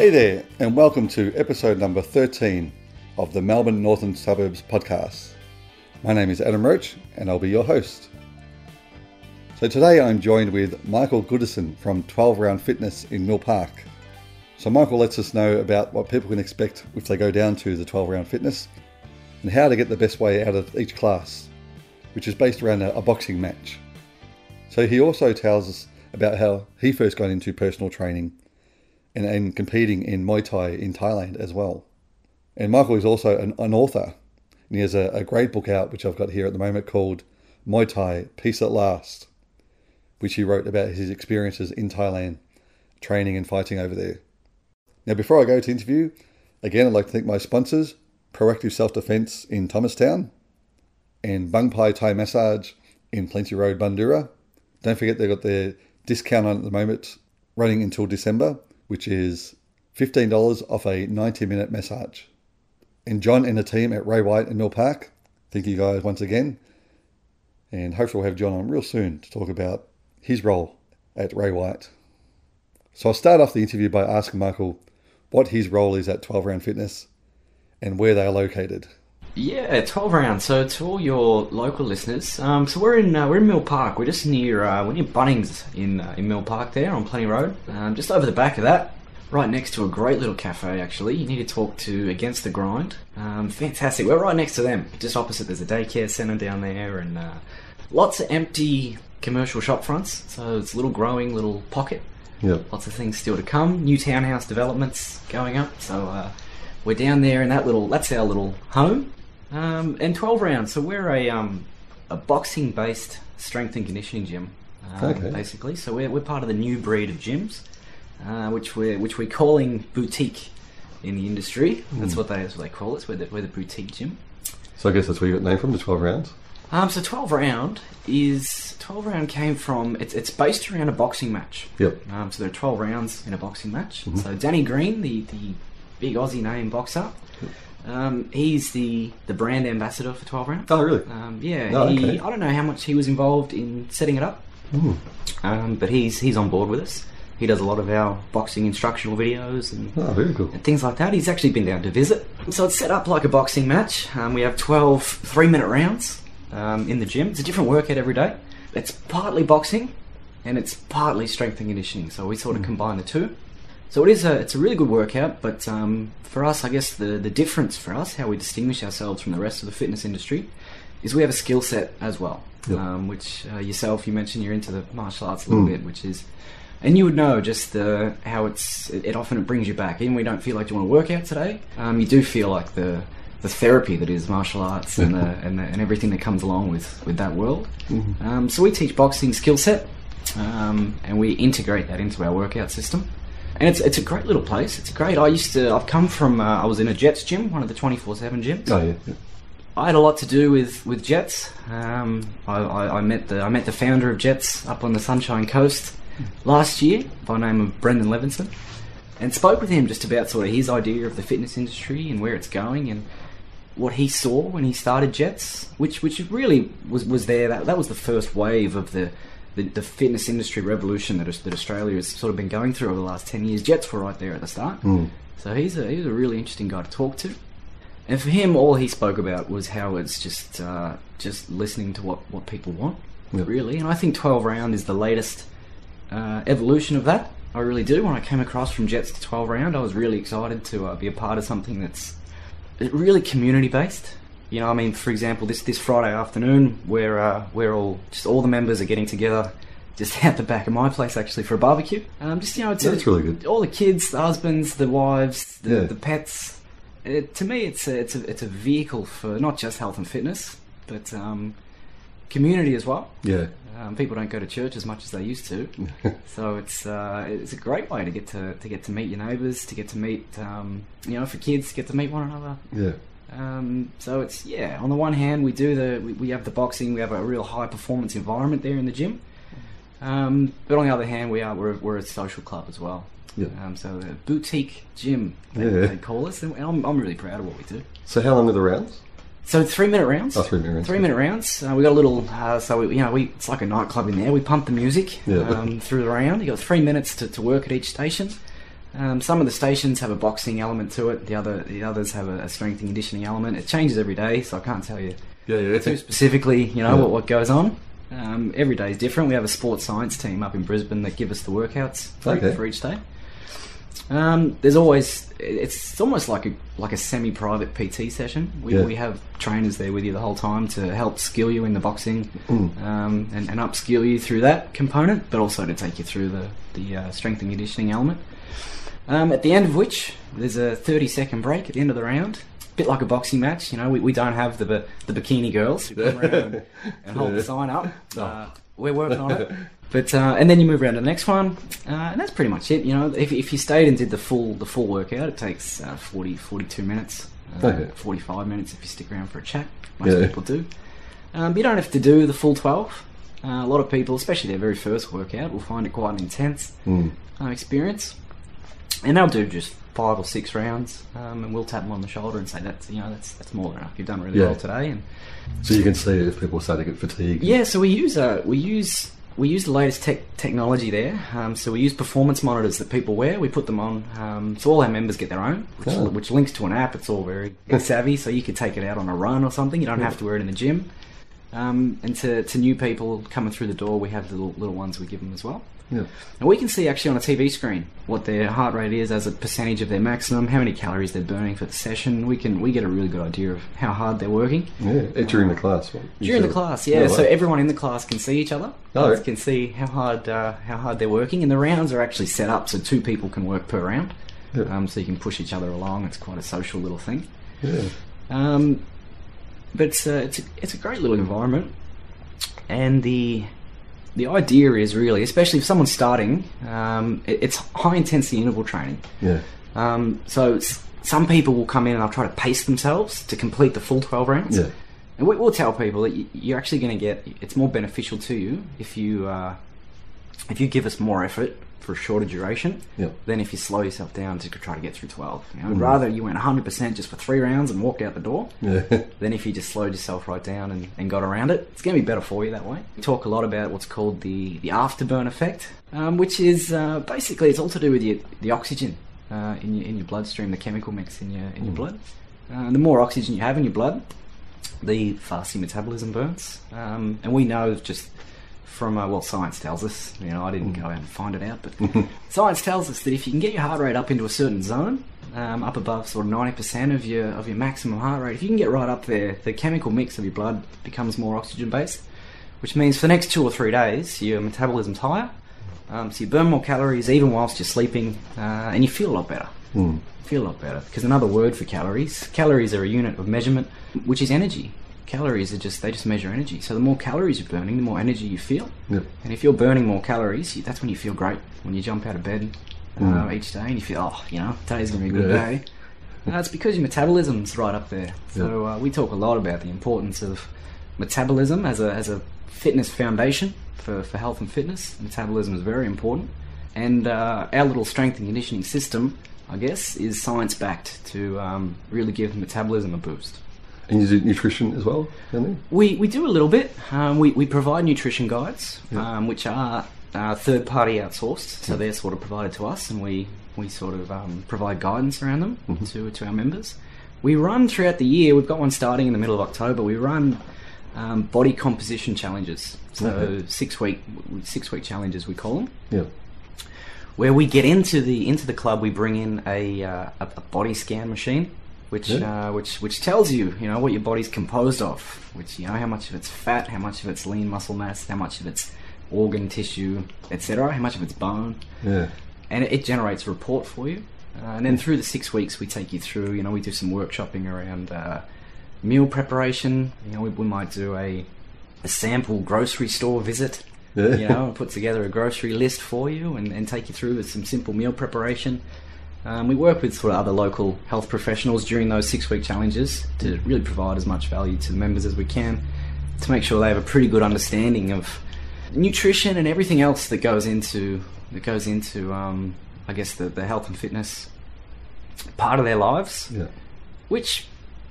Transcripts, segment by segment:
Hey there, and welcome to episode number 13 of the Melbourne Northern Suburbs podcast. My name is Adam Roach, and I'll be your host. So today I'm joined with Michael Goodison from 12 Round Fitness in Mill Park. So Michael lets us know about what people can expect if they go down to the 12 Round Fitness and how to get the best way out of each class, which is based around a, a boxing match. So he also tells us about how he first got into personal training and, and competing in Muay Thai in Thailand as well. And Michael is also an, an author, and he has a, a great book out, which I've got here at the moment, called Muay Thai Peace at Last, which he wrote about his experiences in Thailand, training and fighting over there. Now, before I go to interview, again, I'd like to thank my sponsors, Proactive Self Defense in Thomastown, and Bung Pai Thai Massage in Plenty Road, Bundoora. Don't forget they've got their discount on at the moment, running until December, which is $15 off a 90 minute massage. And John and the team at Ray White and Mill Park, thank you guys once again. And hopefully we'll have John on real soon to talk about his role at Ray White. So I'll start off the interview by asking Michael what his role is at 12 Round Fitness and where they are located. Yeah, twelve rounds. So to all your local listeners, um, so we're in uh, we're in Mill Park. We're just near uh, we're near Bunnings in uh, in Mill Park there on Plenty Road. Um, just over the back of that, right next to a great little cafe. Actually, you need to talk to Against the Grind. Um, fantastic. We're right next to them. Just opposite, there's a daycare centre down there, and uh, lots of empty commercial shop fronts. So it's a little growing little pocket. Yep. Lots of things still to come. New townhouse developments going up. So uh, we're down there in that little. That's our little home. Um, and 12 rounds. So we're a um, a boxing based strength and conditioning gym, um, Okay. basically. So we're, we're part of the new breed of gyms, uh, which we're which we're calling boutique in the industry. That's what they that's what they call us. We're the, we're the boutique gym. So I guess that's where you got the name from, the 12 rounds? Um, so 12 round is 12 round came from it's it's based around a boxing match. Yep. Um, so there are 12 rounds in a boxing match. So Danny Green, the, the big Aussie name boxer, um, he's the, the brand ambassador for 12 round. Oh, really? Um, yeah, Oh, he, okay. I don't know how much he was involved in setting it up, um, but he's he's on board with us. He does a lot of our boxing instructional videos and, Oh, very cool. and things like that. He's actually been down to visit. So it's set up like a boxing match. Um, we have 12 three minute rounds um, in the gym. It's a different workout every day. It's partly boxing and it's partly strength and conditioning. So we sort of combine the two. So it is a it's a really good workout, but um, for us, I guess the the difference for us, how we distinguish ourselves from the rest of the fitness industry, is we have a skill set as well. Yep. Um, which uh, yourself, you mentioned you're into the martial arts a little bit, which is, and you would know just uh, how it's it, it often it brings you back. Even when you don't feel like you want to work out today, um, you do feel like the the therapy that is martial arts and the, and, the, and everything that comes along with with that world. Um, so we teach boxing skill set, um, and we integrate that into our workout system. And it's, it's a great little place. It's great. I used to. I've come from. Uh, I was in a Jetts gym, one of the twenty four seven gyms. Oh, yeah. I had a lot to do with with Jetts. Um, I, I, I met the I met the founder of Jetts up on the Sunshine Coast last year by name of Brendan Levinson, and spoke with him just about sort of his idea of the fitness industry and where it's going and what he saw when he started Jetts, which which really was was there. That that was the first wave of the. The, the fitness industry revolution that, that Australia has sort of been going through over the last 10 years. Jetts were right there at the start. So he's a, he's a really interesting guy to talk to. And for him, all he spoke about was how it's just uh, just listening to what, what people want, Yep. really. And I think 12 round is the latest uh, evolution of that. I really do. When I came across from Jetts to 12 round, I was really excited to uh, be a part of something that's really community based. You know, I mean, for example, this this Friday afternoon, where uh, we're all just all the members are getting together. Just out the back of my place, actually, for a barbecue. Um, just you know, it's That's really good. All the kids, the husbands, the wives, the, Yeah. the pets. It, to me, it's a, it's a it's a vehicle for not just health and fitness, but um, community as well. Yeah. Um, people don't go to church as much as they used to, so it's uh, it's a great way to get to, to get to meet your neighbours, to get to meet um, you know for kids to get to meet one another. Yeah. Um, so it's yeah. On the one hand, we do the we, we have the boxing, we have a real high performance environment there in the gym. Um, but on the other hand, we are we're, we're a social club as well. Yeah. Um, so the boutique gym they, Yeah. they call us, and I'm, I'm really proud of what we do. So how long are the rounds? So three minute rounds. Oh, three minute rounds. Three minute rounds. Uh, we got a little. Uh, so we, you know, we it's like a nightclub in there. We pump the music Yeah. um, through the round. You got three minutes to, to work at each station. Um, some of the stations have a boxing element to it. The other, the others have a, a strength and conditioning element. It changes every day, so I can't tell you Yeah, yeah. too specifically, you know, Yeah. what, what goes on. Um, every day is different. We have a sports science team up in Brisbane that give us the workouts for, Okay. for each day. Um, there's always it's almost like a like a semi-private PT session. We, Yeah. we have trainers there with you the whole time to help skill you in the boxing Mm. um, and, and upskill you through that component, but also to take you through the the uh, strength and conditioning element. Um, at the end of which there's a 30 second break at the end of the round. A bit like a boxing match, you know. We, we don't have the the bikini girls who come around and, and hold the sign up. Uh, we're working on it. But uh, and then you move around to the next one, uh, and that's pretty much it. You know, if, if you stayed and did the full the full workout, it takes uh, 40, 42 minutes, uh, Okay. 45 minutes if you stick around for a chat. Most Yeah. people do. Um, but you don't have to do the full 12. Uh, a lot of people, especially their very first workout, will find it quite an intense Mm. uh, experience. And they'll do just five or six rounds, um, and we'll tap them on the shoulder and say that's you know that's that's more than enough. You've done really Yeah. well today. And So you can see if people start to get fatigued. yeah, so we use uh, we use we use the latest tech technology there. Um, so we use performance monitors that people wear. We put them on, um, so all our members get their own, which, Oh. which links to an app. It's all very savvy, so you could take it out on a run or something. You don't have to wear it in the gym. Um, and to, to new people coming through the door, we have little little ones we give them as well. Yeah. And we can see actually on a TV screen what their heart rate is as a percentage of their maximum, how many calories they're burning for the session. We can we get a really good idea of how hard they're working Yeah. eh, During the class. What? During the class. Yeah, Yeah, so everyone in the class can see each other. Oh. Can see how hard uh, how hard they're working, and the rounds are actually set up so two people can work per round. Yeah. Um, so you can push each other along. It's quite a social little thing. Yeah. Um, but it's a, it's a, it's a great little environment, and the the idea is really, especially if someone's starting, um, it, it's high intensity interval training. Yeah. Um, so some people will come in and they'll try to pace themselves to complete the full twelve rounds. Yeah. And we, we'll tell people that you're actually going to get. It's more beneficial to you if you uh, if you give us more effort for a shorter duration Yeah. than if you slow yourself down to try to get through twelve. You know, Mm. rather you went 100 percent just for three rounds and walked out the door Yeah. than if you just slowed yourself right down and, and got around it. It's going to be better for you that way. We talk a lot about what's called the, the afterburn effect, um, which is uh, basically it's all to do with your, the oxygen uh, in, your, in your bloodstream, the chemical mix in your, in your Mm. blood. Uh, the more oxygen you have in your blood, the faster your metabolism burns. Um, and we know just from, uh, well, science tells us, you know, I didn't go out and find it out, but science tells us that if you can get your heart rate up into a certain zone, um, up above sort of 90% of your of your maximum heart rate, if you can get right up there, the chemical mix of your blood becomes more oxygen based, which means for the next two or three days, your metabolism's higher. Um, so you burn more calories even whilst you're sleeping, uh, and you feel a lot better. Mm. Feel a lot better because another word for calories, calories are a unit of measurement, which is energy. Calories are just they just measure energy. So the more calories you're burning, the more energy you feel. Yeah. And if you're burning more calories, you- that's when you feel great. When you jump out of bed uh, Mm. each day and you feel, oh, you know, today's to be a good Yeah. day. Uh, it's because your metabolism's right up there. So uh, we talk a lot about the importance of metabolism as a, as a fitness foundation for, for health and fitness. Metabolism is very important. And uh, our little strength and conditioning system, I guess, is science backed to um, really give metabolism a boost. And you do nutrition as well, don't you? We, we do a little bit. Um, we, we provide nutrition guides, Yeah. um, which are uh, third party outsourced, so they're sort of provided to us, and we, we sort of um, provide guidance around them Mhm. to, to our members. We run throughout the year, we've got one starting in the middle of October. We run um, body composition challenges, so Okay. six week six week challenges we call them Yeah. where we get into the into the club, we bring in a uh, a, a body scan machine, which Yeah. uh, which which tells you you know what your body's composed of, which you know how much of it's fat, how much of it's lean muscle mass, how much of it's organ tissue, etc., how much of it's bone, Yeah. and it, it generates a report for you. Uh, and then through the six weeks, we take you through. You know, we do some workshopping around uh, meal preparation. You know, we, we might do a a sample grocery store visit Yeah. you know, and put together a grocery list for you and, and take you through with some simple meal preparation. Um, we work with sort of other local health professionals during those six week challenges to really provide as much value to the members as we can to make sure they have a pretty good understanding of nutrition and everything else that goes into that goes into um, I guess the, the health and fitness part of their lives Yeah. which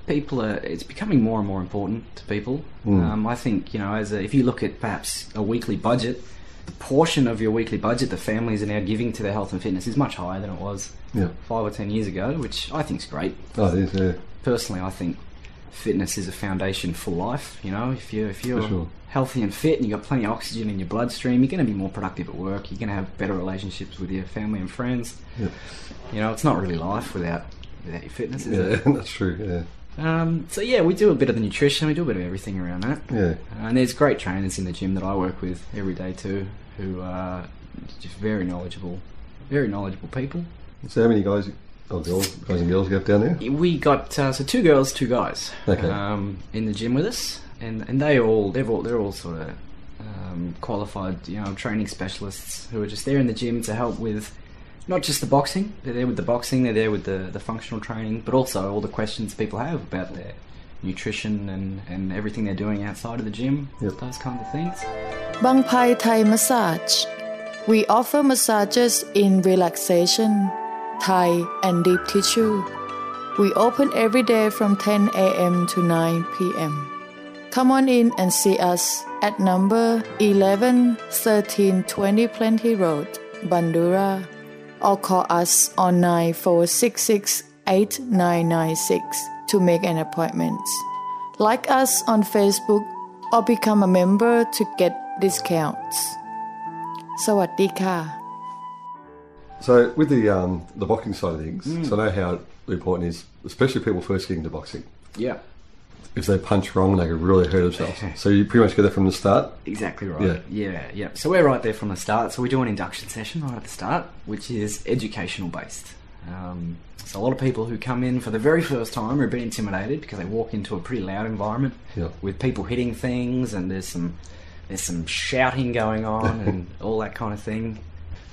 people are it's becoming more and more important to people Mm. um, i think you know as a, if you look at perhaps a weekly budget portion of your weekly budget the families are now giving to their health and fitness is much higher than it was Yeah. five or ten years ago, which I think is great. Oh, it is, yeah. Personally, I think fitness is a foundation for life. You know, if you if you're sure. healthy and fit and you've got plenty of oxygen in your bloodstream, you're going to be more productive at work. You're going to have better relationships with your family and friends. Yeah. You know, it's not really life without without your fitness, is Yeah, it? that's true, yeah. Um, so yeah, we do a bit of the nutrition, we do a bit of everything around that. Yeah. And there's great trainers in the gym that I work with every day too, who are just very knowledgeable, very knowledgeable people. So how many guys, oh, girls, guys and girls you have down there? We got uh, so two girls, two guys, Okay. um, in the gym with us, and and they all they're all they're all sort of um, qualified, you know, training specialists who are just there in the gym to help with not just the boxing. They're there with the boxing. They're there with the the functional training, but also all the questions people have about their nutrition and and everything they're doing outside of the gym. Yep. Those kinds of things. Bang Pai Thai Massage. We offer massages in relaxation, Thai, and deep tissue. We open every day from 10 a.m. to 9 p.m. Come on in and see us at number 11 1320 Plenty Road, Bundoora, or call us on 9466 8996 to make an appointment. Like us on Facebook or become a member to get discounts. สวัสดีค่ะ So with the um, the boxing side of things, so I know how important it is, especially people first getting into boxing. Yeah. If they punch wrong, they could really hurt themselves. so you pretty much get that from the start. Exactly right. Yeah. yeah, yeah. So we're right there from the start. So we do an induction session right at the start, which is educational based. Um, so a lot of people who come in for the very first time are a bit intimidated because they walk into a pretty loud environment Yeah. with people hitting things and there's some there's some shouting going on and all that kind of thing.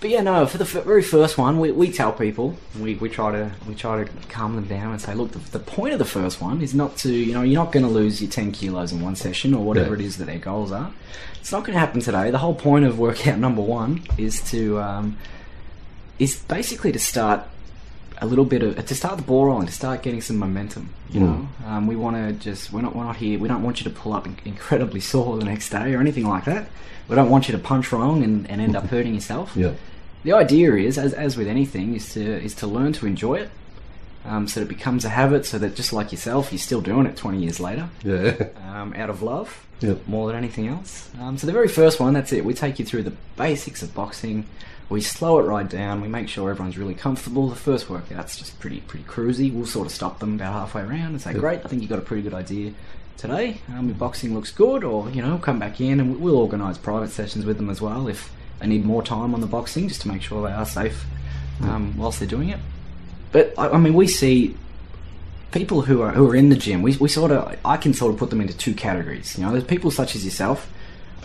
But yeah, no. For the f- very first one, we, we tell people we, we try to we try to calm them down and say, look, the, the point of the first one is not to you know you're not going to lose your ten kilos in one session or whatever Yeah. it is that their goals are. It's not going to happen today. The whole point of workout number one is to um, is basically to start a little bit of to start the ball rolling, to start getting some momentum. You know, um, we want to just we're not we're not here. We don't want you to pull up in- incredibly sore the next day or anything like that. We don't want you to punch wrong and, and end up hurting yourself. Yeah. The idea is, as, as with anything, is to is to learn to enjoy it, um, so that it becomes a habit. So that just like yourself, you're still doing it 20 years later, Yeah. um, out of love, Yep. more than anything else. Um, so the very first one, that's it. We take you through the basics of boxing. We slow it right down. We make sure everyone's really comfortable. The first workout's just pretty pretty cruisy. We'll sort of stop them about halfway around and say, Yep. "Great, I think you've got a pretty good idea." Today, um, your boxing looks good, or you know, come back in and we'll organise private sessions with them as well if they need more time on the boxing, just to make sure they are safe um, whilst they're doing it. But I, I mean, we see people who are who are in the gym. We, we sort of I can sort of put them into two categories. You know, there's people such as yourself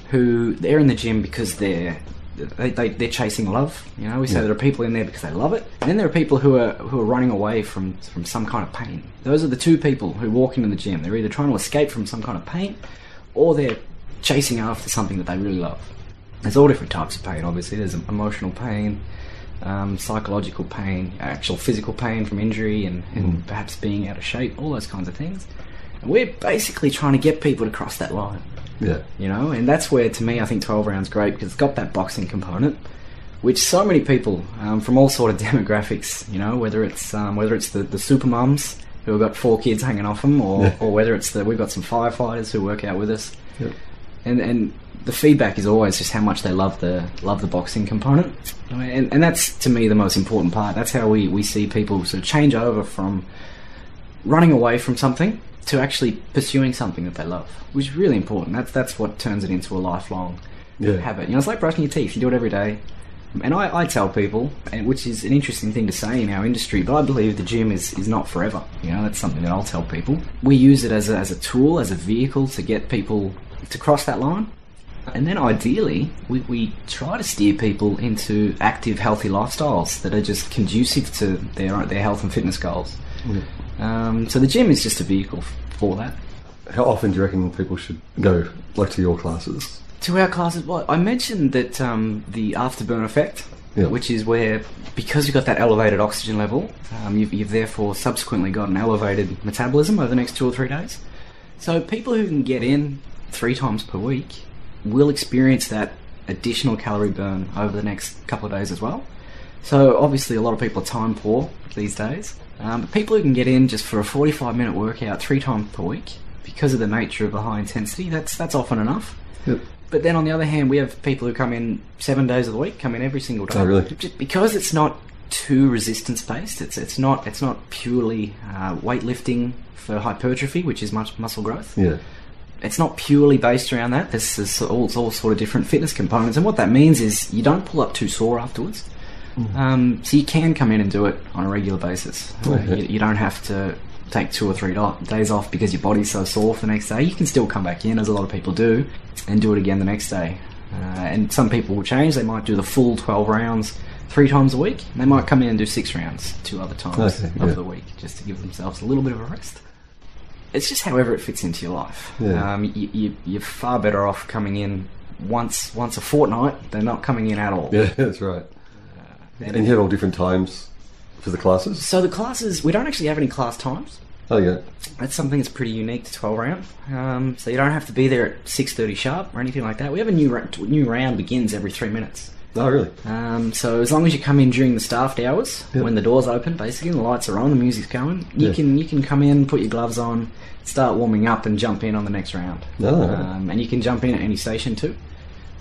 who they're in the gym because they're they, they, they're chasing love. You know, we say Yeah. there are people in there because they love it, and then there are people who are who are running away from from some kind of pain. Those are the two people who walk into the gym. They're either trying to escape from some kind of pain, or they're chasing after something that they really love. There's all different types of pain. Obviously, there's emotional pain, um, psychological pain, actual physical pain from injury, and, and perhaps being out of shape. All those kinds of things. And we're basically trying to get people to cross that line Yeah. you know, and that's where to me I think 12 rounds great because it's got that boxing component, which so many people um, from all sort of demographics, you know, whether it's um, whether it's the the super mums who have got four kids hanging off them, or, Yeah. or whether it's the we've got some firefighters who work out with us, Yep. and and the feedback is always just how much they love the love the boxing component, and and that's to me the most important part. That's how we we see people sort of change over from running away from something to actually pursuing something that they love, which is really important. That's that's what turns it into a lifelong Yeah. habit. You know, it's like brushing your teeth. You do it every day. And I, I tell people, and which is an interesting thing to say in our industry, but I believe the gym is, is not forever. You know, that's something that I'll tell people. We use it as a, as a tool, as a vehicle to get people to cross that line. And then ideally, we, we try to steer people into active, healthy lifestyles that are just conducive to their, their health and fitness goals. Um, so the gym is just a vehicle for that. How often do you reckon people should go, like, to your classes? To our classes, well, I mentioned that um, the afterburn effect, Yeah. which is where because you've got that elevated oxygen level, um, you've, you've therefore subsequently got an elevated metabolism over the next two or three days. So people who can get in three times per week will experience that additional calorie burn over the next couple of days as well. So obviously, a lot of people are time poor these days. Um, people who can get in just for a 45 minute workout three times per week, because of the nature of the high intensity, that's that's often enough. Yep. But then on the other hand, we have people who come in seven days of the week, come in every single day. Oh, really? Just because it's not too resistance based. It's it's not it's not purely uh, weightlifting for hypertrophy, which is much muscle growth. Yeah. It's not purely based around that. This is all, it's all sort of different fitness components, and what that means is you don't pull up too sore afterwards. Um, so you can come in and do it on a regular basis. Okay. You, you don't have to take two or three do- days off because your body's so sore for the next day. You can still come back in, as a lot of people do, and do it again the next day. Uh, and some people will change. They might do the full 12 rounds three times a week. They might come in and do six rounds two other times Okay, over yeah. the week just to give themselves a little bit of a rest. It's just however it fits into your life. Yeah. Um, you, you, you're far better off coming in once once a fortnight than not coming in at all. Yeah, that's right. And- And you had all different times for the classes? So the classes, we don't actually have any class times. Oh, yeah. That's something that's pretty unique to 12 round. Um, so you don't have to be there at 6:30 sharp or anything like that. We have a new ra- new round begins every three minutes. Oh, really? Um, so as long as you come in during the staffed hours, Yep. when the doors open, basically and the lights are on, the music's going, you Yeah. can you can come in, put your gloves on, start warming up, and jump in on the next round. Oh. Um, and you can jump in at any station too.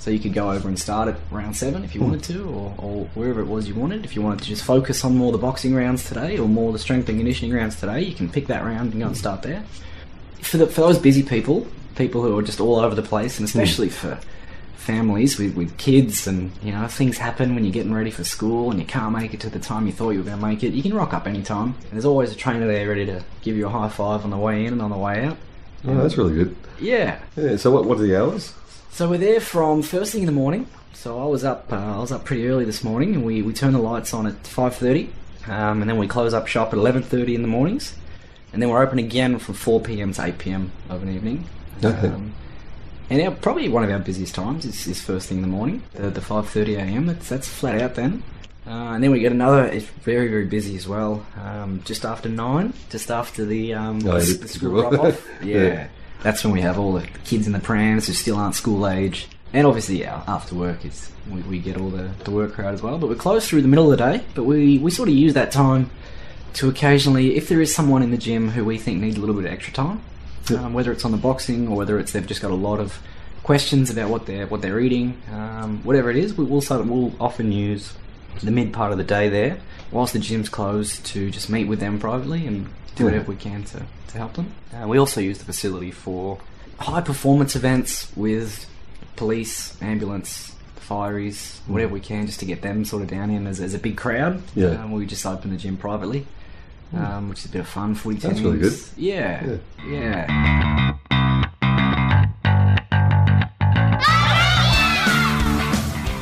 So you could go over and start at round seven if you wanted to, or, or wherever it was you wanted. If you wanted to just focus on more the boxing rounds today, or more the strength and conditioning rounds today, you can pick that round and go and start there. For the, for those busy people, people who are just all over the place, and especially hmm. for families with, with kids and you know things happen when you're getting ready for school and you can't make it to the time you thought you were going to make it you can rock up anytime and there's always a trainer there ready to give you a high five on the way in and on the way out Oh, that's really good. yeah Yeah, so what, what are the hours? So we're there from first thing in the morning so i was up uh, i was up pretty early this morning and we, we turn the lights on at 5.30 um, and then we close up shop at 11.30 in the mornings and then we're open again from 4pm to 8pm of an evening Okay. um, and our, probably one of our busiest times is, is first thing in the morning, the, the 5.30 a.m. That's, that's flat out then. Uh, and then we get another, it's very, very busy as well, um, just after 9, just after the, um, Oh, the, the school drop off. Yeah. yeah. That's when we have all the kids in the prams who still aren't school age. And obviously, yeah, after work, is we, we get all the, the work crowd as well. But we're closed through the middle of the day, but we, we sort of use that time to occasionally, if there is someone in the gym who we think needs a little bit of extra time, um, whether it's on the boxing or whether it's they've just got a lot of questions about what they're what they're eating, um, whatever it is, we will sort of, we'll often use the mid part of the day there, whilst the gym's closed, to just meet with them privately and do Yeah. whatever we can to, to help them. Uh, we also use the facility for high performance events with police, ambulance, fireys, whatever we can, just to get them sort of down in as, as a big crowd. Yeah. Um, we just open the gym privately. Um, which is a bit of fun. Footy That's teams. really good. Yeah, yeah.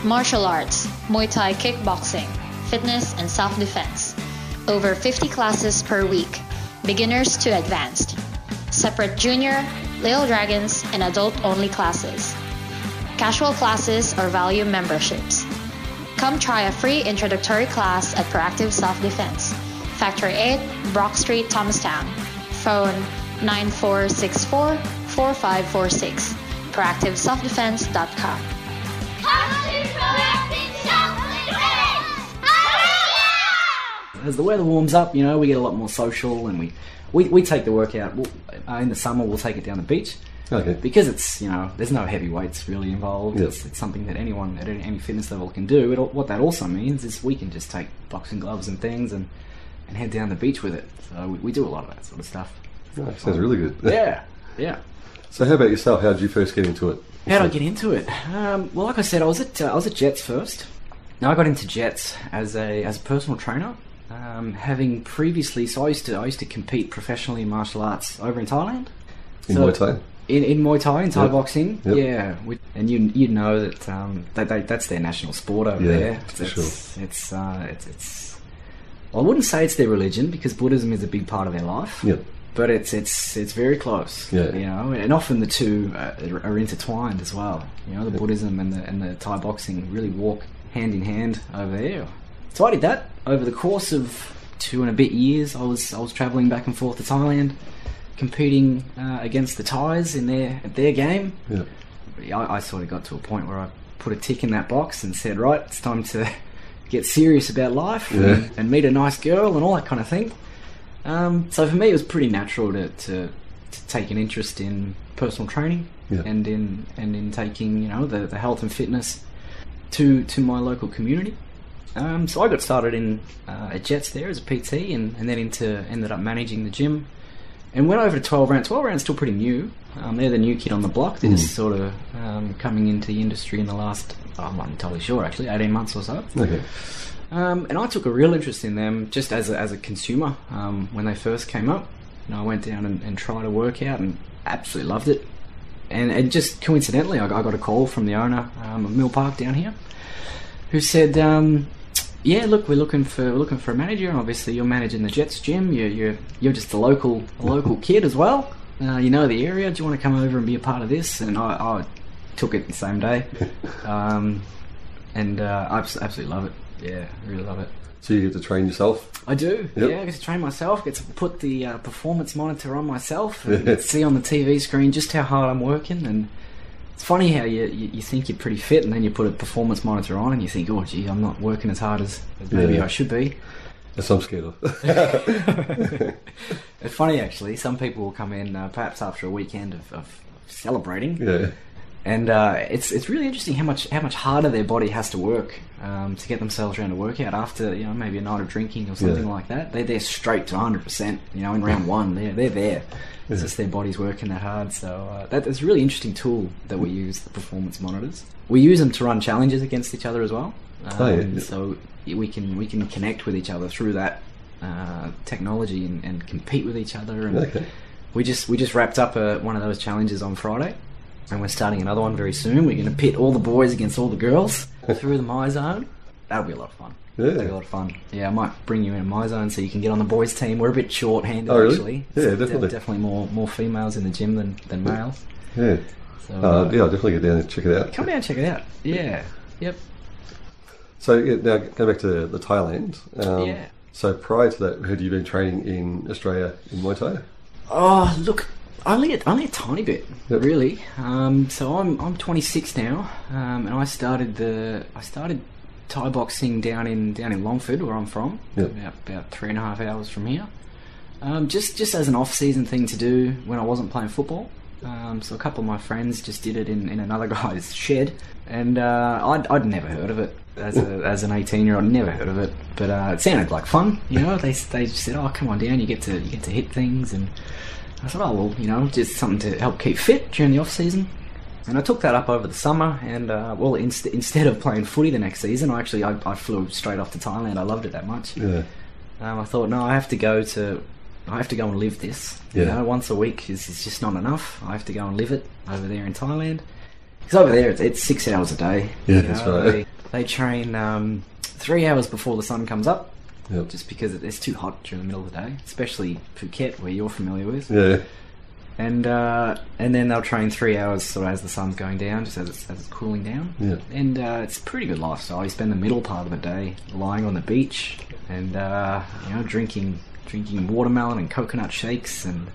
Martial arts, Muay Thai kickboxing, fitness and self-defense. Over 50 classes per week, beginners to advanced. Separate junior, little dragons, and adult-only classes. Casual classes or value memberships. Come try a free introductory class at Proactive Self-Defense, Factory 8, Brock Street, Thomastown. Phone 9464-4546. ProactiveSelfDefense.com. As the weather warms up, you know, we get a lot more social, and we we, we take the workout. We'll, uh, in the summer, we'll take it down the beach Okay. because it's you know there's no heavy weights really involved. Yeah. It's, it's something that anyone at any, any fitness level can do. It, what that also means is we can just take boxing gloves and things and and head down the beach with it. So we, we do a lot of that sort of stuff. Oh, sounds really good. Yeah, yeah. So how about yourself? How did you first get into it? How did I get into it? Um, well, like I said, I was at uh, I was at Jetts first. Now I got into Jetts as a as a personal trainer, um, having previously. So I used to I used to compete professionally in martial arts over in Thailand. In So- Muay Thai? In, in Muay Thai, in Thai Yep. boxing, Yep. yeah, we, and you you know that um, they, they, that's their national sport over Yeah, there. it's, sure. It's uh, it's it's. Well, I wouldn't say it's their religion because Buddhism is a big part of their life Yep. but it's it's it's very close. Yeah. You know, and often the two uh, are intertwined as well. You know, the Buddhism and the and the Thai boxing really walk hand in hand over there. So I did that over the course of two and a bit years. I was I was traveling back and forth to Thailand, competing uh, against the Thais in their at their game. Yeah. I, I sort of got to a point where I put a tick in that box and said, right, it's time to get serious about life Yeah. and, and meet a nice girl and all that kind of thing. Um, so for me, it was pretty natural to, to, to take an interest in personal training Yeah. and in and in taking you know the, the health and fitness to to my local community. Um, so I got started in uh, at Jetts there as a PT, and, and then into ended up managing the gym, and went over to twelve round. Twelve round's still pretty new. Um, they're the new kid on the block. They're just sort of um, coming into the industry in the last I'm not entirely sure actually, eighteen months or so. Okay. Um, and I took a real interest in them just as a, as a consumer um, when they first came up. You know, I went down and, and tried a workout and absolutely loved it. And, and just coincidentally, I, I got a call from the owner um, of Mill Park down here, who said, um, "Yeah, look, we're looking for we're looking for a manager, and obviously you're managing the Jetts gym. You're you're, you're just a local a local kid as well. Uh, you know the area. Do you want to come over and be a part of this?" And I, I took it the same day, um, and uh, I absolutely love it. Yeah, I really love it. So you get to train yourself. I do. Yep. Yeah, I get to train myself. Get to put the uh, performance monitor on myself and see on the TV screen just how hard I'm working. And it's funny how you, you you think you're pretty fit, and then you put a performance monitor on, and you think, oh, gee, I'm not working as hard as, as maybe Yeah. I should be. That's I'm scared of. It's funny actually. Some people will come in uh, perhaps after a weekend of, of celebrating, yeah. And uh, it's it's really interesting how much how much harder their body has to work um, to get themselves around a workout after you know maybe a night of drinking or something Yeah. like that. They they're straight to 100. percent You know, in round one, they're they're there. It's just their body's working that hard. So uh, that, that's a really interesting tool that we use the performance monitors. We use them to run challenges against each other as well. Um, Oh, yeah, yeah. So we can we can connect with each other through that uh, technology and, and compete with each other and Okay. we just we just wrapped up a, one of those challenges on Friday, and we're starting another one very soon. We're going to pit all the boys against all the girls through the MYZONE. That'll be a lot of fun. Yeah. That'll be a lot of fun. Yeah, I might bring you in my zone so you can get on the boys' team. We're a bit short-handed Oh, really? actually. Yeah, De- definitely. definitely more more females in the gym than, than males. Yeah. So Uh, uh, yeah, I'll definitely get down and check it out. come down and check it out. Yeah. Yep. So yeah, now go back to the Thailand. Um, Yeah. So prior to that, had you been training in Australia in Muay Thai? Oh, look, only a, only a tiny bit, Yep. really. Um, so I'm I'm 26 now, um, and I started the I started Thai boxing down in down in Longford, where I'm from, Yep. about about three and a half hours from here. Um, just just as an off season thing to do when I wasn't playing football. Um, so a couple of my friends just did it in, in another guy's shed, and uh, I'd, I'd never heard of it as a, as an 18 year old. Never heard of it, but uh, it sounded like fun. You know, they they just said, "Oh, come on down, you get to you get to hit things," and I thought, "Oh well, you know, just something to help keep fit during the off season." And I took that up over the summer, and uh, well, inst- instead of playing footy the next season, I actually I, I flew straight off to Thailand. I loved it that much. Yeah. Um, I thought, no, I have to go to, I have to go and live this. You Yeah. know, once a week is, is just not enough. I have to go and live it over there in Thailand. Because over there, it's, it's six hours a day. Yeah, you that's know, right. They, they train um, three hours before the sun comes up, Yep. just because it's too hot during the middle of the day, especially Phuket, where you're familiar with. Yeah. And uh, and then they'll train three hours sort of as the sun's going down, just as it's, as it's cooling down. Yeah. And uh, it's a pretty good lifestyle. You spend the middle part of the day lying on the beach and uh, you know drinking drinking watermelon and coconut shakes and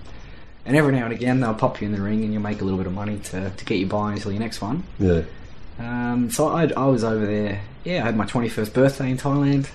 and every now and again they'll pop you in the ring and you'll make a little bit of money to, to get you by until your next one. Yeah. Um, so I, I was over there. Yeah, I had my 21st birthday in Thailand.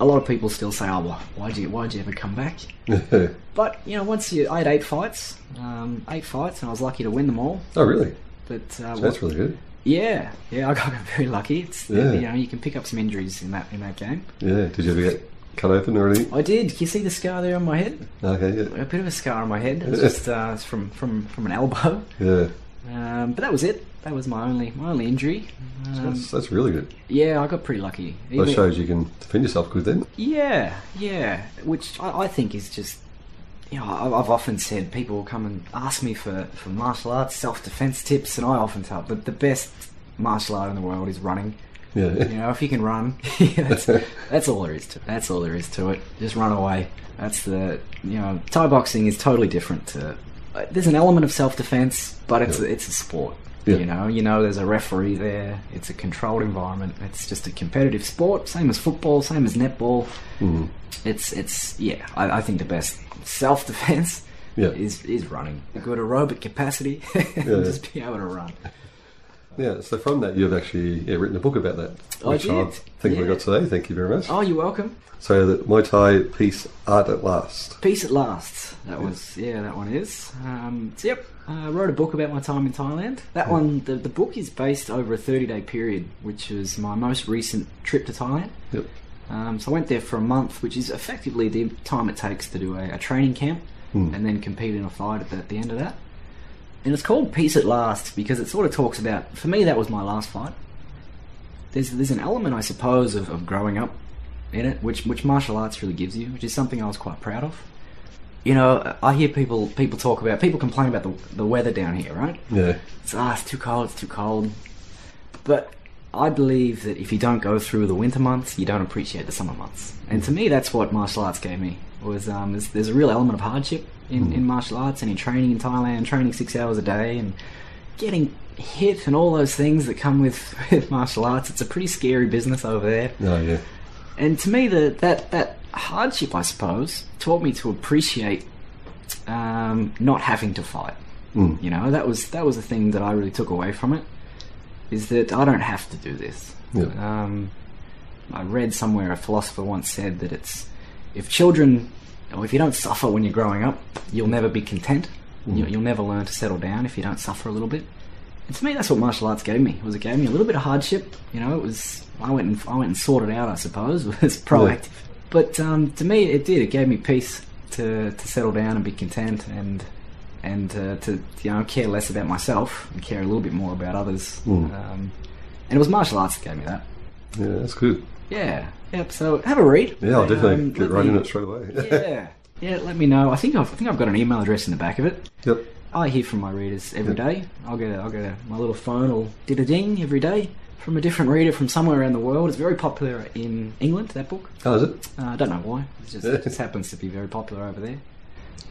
A lot of people still say, "Oh, well, why'd you why'd you ever come back?" But you know, once you, I had eight fights, um, eight fights, and I was lucky to win them all. Oh, really? But uh, So that's really good. yeah, yeah, I got very lucky. It's Yeah. you know, you can pick up some injuries in that in that game. Yeah. Did you ever get cut open or anything? I did. Can you see the scar there on my head? Okay. Yeah. A bit of a scar on my head. It's just uh, it's from from from an elbow. Yeah. Um, but that was it. That was my only my only injury. Um, That's, that's really good. yeah, I got pretty lucky. That shows you can defend yourself good then. Yeah, yeah. Which I, I think is just, you know, I- I've often said people will come and ask me for, for martial arts, self defense tips, and I often tell them the best martial art in the world is running. Yeah. You know, if you can run, that's, that's all there is to. That's all there is to it. Just run away. That's the you know, Thai boxing is totally different to. uh, There's an element of self defense, but it's Yeah. it's a sport. Yeah. You know, you know, there's a referee there. It's a controlled environment. It's just a competitive sport, same as football, same as netball. Mm. It's it's yeah. I, I think the best self defense Yeah. is is running. A good aerobic capacity, and Yeah. just be able to run. Yeah, so from that, you've actually yeah, written a book about that. I which did, think we yeah. got today. Thank you very much. Oh, you're welcome. So, the Muay Thai Peace Art at Last. Peace at last. That was yeah, that one is. Um, so yep, I wrote a book about my time in Thailand. That one, the, the book is based over a 30 day period, which was my most recent trip to Thailand. Yep. Um, so I went there for a month, which is effectively the time it takes to do a, a training camp Hmm. and then compete in a fight at the, at the end of that. And it's called Peace at Last because it sort of talks about, for me, that was my last fight. There's, there's an element, I suppose, of, of growing up in it, which, which martial arts really gives you, which is something I was quite proud of. You know, I hear people people talk about, people complain about the, the weather down here, right? Yeah. it's ah, it's too cold, it's too cold. But I believe that if you don't go through the winter months, you don't appreciate the summer months. And to me, that's what martial arts gave me. Was um, there's, there's a real element of hardship in, in martial arts and in training in Thailand, training six hours a day and getting hit and all those things that come with, with martial arts. It's a pretty scary business over there. Oh, yeah. And to me, the, that that hardship, I suppose, taught me to appreciate um, not having to fight. Mm. You know, that was that was the thing that I really took away from it. Is that I don't have to do this. Yeah. Um, I read somewhere a philosopher once said that it's if children, or if you don't suffer when you're growing up, you'll never be content. You, you'll never learn to settle down if you don't suffer a little bit. And to me, that's what martial arts gave me. It Was it gave me a little bit of hardship. You know, it was I went and I went and sorted out. I suppose it was proactive. But um, to me, it did. It gave me peace to to settle down and be content and and uh, to you know care less about myself and care a little bit more about others. Mm. Um, and it was martial arts that gave me that. Yeah, that's good. Yeah. Yep. So have a read. Yeah, I'll definitely Um, get right me- in it straight away. yeah. Yeah. Let me know. I think I've, I think I've got an email address in the back of it. yep. I hear from my readers every Yeah. day. I'll get a, I'll get a, my little phone will did a ding every day from a different reader from somewhere around the world. It's very popular in England. That book. Oh, is it? Uh, I don't know why. It just, it just happens to be very popular over there.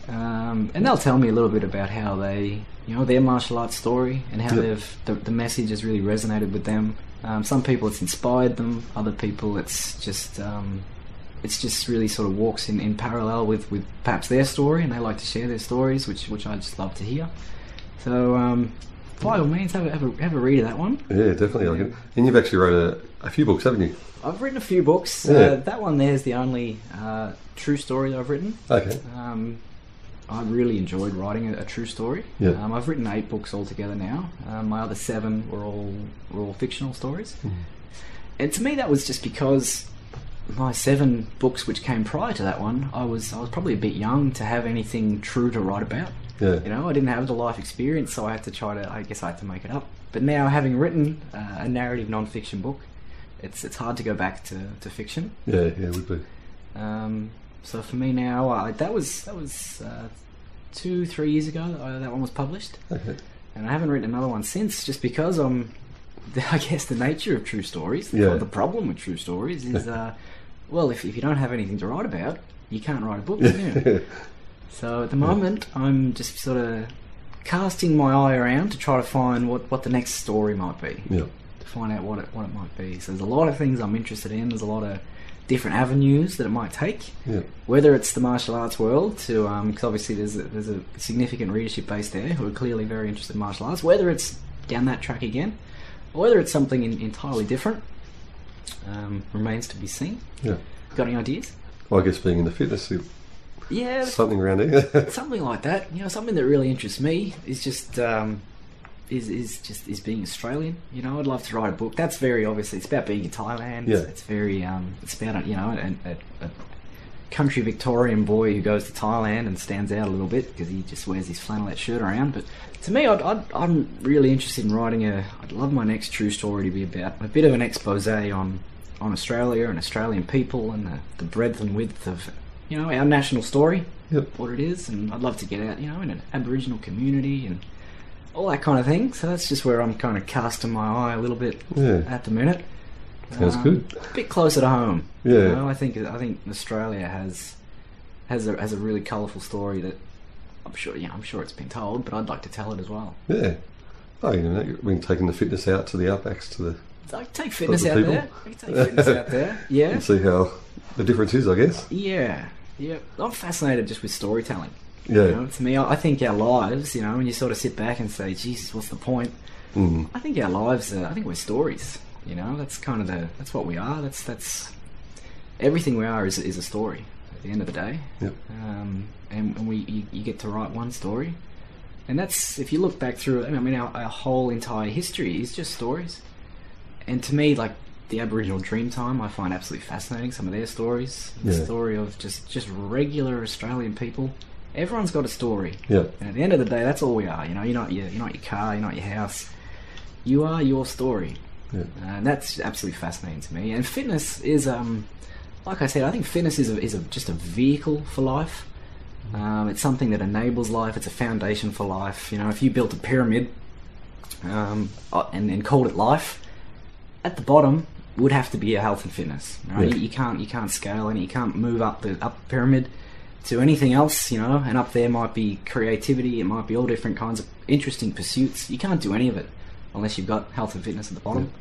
Um, and they'll tell me a little bit about how they, you know, their martial arts story and how Yeah. they've the, the message has really resonated with them. Um, some people it's inspired them. Other people it's just um, it's just really sort of walks in, in parallel with, with perhaps their story, and they like to share their stories, which which I just love to hear. So um, by all means, have a, have a have a read of that one. Yeah, definitely. I can. And you've actually wrote a, a few books, haven't you? I've written a few books. Yeah. Uh, that one there is the only uh, true story that I've written. Okay. Um, I really enjoyed writing a, a true story. Yeah. Um, I've written eight books altogether now. Um, my other seven were all were all fictional stories. Mm-hmm. And to me, that was just because my seven books, which came prior to that one, I was I was probably a bit young to have anything true to write about. Yeah. You know, I didn't have the life experience, so I had to try to. I guess I had to make it up. But now, having written uh, a narrative non-fiction book, it's it's hard to go back to, to fiction. Yeah, yeah, it would be. Um, so for me now, that was that was uh, two three years ago that, that one was published, Okay. and I haven't written another one since, just because I'm. I guess the nature of true stories, Yeah. the problem with true stories is, uh, well, if, if you don't have anything to write about, you can't write a book. You? So at the moment, I'm just sort of casting my eye around to try to find what, what the next story might be yeah. to find out what it what it might be. So there's a lot of things I'm interested in. There's a lot of different avenues that it might take. Yeah. Whether it's the martial arts world, to because obviously there's a, there's a significant readership base there who are clearly very interested in martial arts. Whether it's down that track again, or whether it's something in, entirely different, um, remains to be seen. Yeah. Got any ideas? Well, I guess being in the fitness, Yeah, something around here. something like that. You know, something that really interests me is just um, is is just is being Australian. You know, I'd love to write a book. That's very obviously. It's about being in Thailand. Yeah. It's, it's very um, it's about you know a, a, a country Victorian boy who goes to Thailand and stands out a little bit because he just wears his flannelette shirt around. But to me, I'd, I'd, I'm really interested in writing a. I'd love my next true story to be about a bit of an expose on on Australia and Australian people and the, the breadth and width of you know our national story yep. what it is, and I'd love to get out, you know, in an Aboriginal community and all that kind of thing. So that's just where I'm kind of casting my eye a little bit Yeah. at the minute. Sounds Um, good. A bit closer to home. Yeah. You know, I think I think Australia has has a has a really colourful story that I'm sure yeah I'm sure it's been told, but I'd like to tell it as well. Yeah. Oh, you know, we've taking the fitness out to the outbacks to the I can take fitness the out people. there. I can take fitness out there. Yeah. and see how the difference is, I guess. Yeah, yeah. I'm fascinated just with storytelling. Yeah. You know, to me, I think our lives, you know, when you sort of sit back and say, Jesus, what's the point? Mm. I think our lives, are, I think we're stories. You know, that's kind of the, that's what we are. That's, that's, everything we are is, is a story at the end of the day. Yep. Um, and, and we, you, you get to write one story. And that's, if you look back through it, I mean, our, our whole entire history is just stories. And to me, like, the Aboriginal Dreamtime, I find absolutely fascinating. Some of their stories, the Yeah. story of just just regular Australian people. Everyone's got a story, Yeah. and at the end of the day, that's all we are. You know, you're not your, you're not your car, you're not your house. You are your story, Yeah. and that's absolutely fascinating to me. And fitness is, um, like I said, I think fitness is a, is a, just a vehicle for life. Um, it's something that enables life. It's a foundation for life. You know, if you built a pyramid um, uh, and, and called it life, at the bottom would have to be a health and fitness. Right? Yeah. You, you can't you can't scale and You can't move up the up the pyramid to anything else. You know, and up there might be creativity. It might be all different kinds of interesting pursuits. You can't do any of it unless you've got health and fitness at the bottom.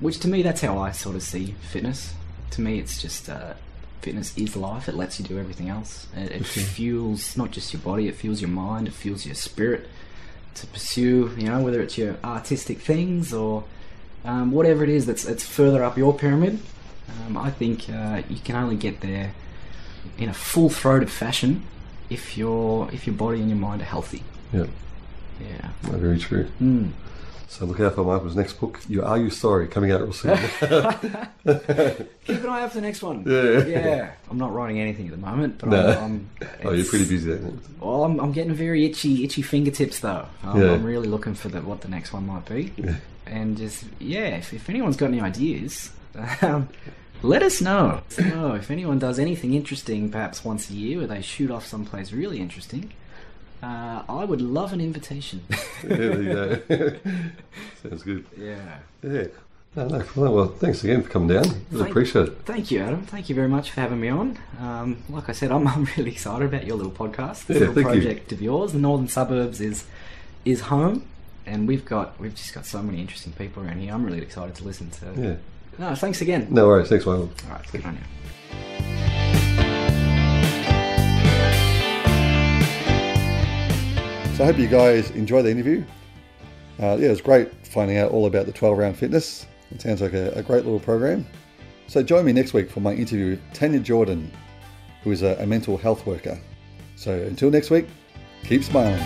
Which to me, that's how I sort of see fitness. To me, it's just uh, fitness is life. It lets you do everything else. It, it fuels not just your body, it fuels your mind, it fuels your spirit to pursue. You know, whether it's your artistic things or um, whatever it is that's that's further up your pyramid. Um, I think uh, you can only get there in a full-throated fashion if your if your body and your mind are healthy. Yeah. Yeah. Very true. Mm. So look out for Michael's next book, You Are Your Story, coming out real soon. Keep an eye out for the next one. Yeah. Yeah. I'm not writing anything at the moment, but No. I'm, I'm, oh, you're pretty busy then. Well, I'm, I'm getting very itchy, itchy fingertips though. I'm, Yeah. I'm really looking for the, what the next one might be, Yeah. And just yeah, if, if anyone's got any ideas, um, let us know. Let us if anyone does anything interesting, perhaps once a year, where they shoot off someplace really interesting. Uh, I would love an invitation. There you go. Sounds good. yeah. Yeah. No, no, well, thanks again for coming down. Really Thank- appreciate it. Thank you, Adam. Thank you very much for having me on. Um, like I said, I'm, I'm really excited about your little podcast. This Yeah, little thank you. project of yours. The Northern Suburbs is is home, and we've got we've just got so many interesting people around here. I'm really excited to listen to. Yeah. No, thanks again. No worries. Thanks, Michael. All right, good on you. So I hope you guys enjoy the interview. Uh, yeah, it was great finding out all about the 12 round fitness. It sounds like a, a great little program. So join me next week for my interview with Tanya Jordan, who is a, a mental health worker. So until next week, keep smiling.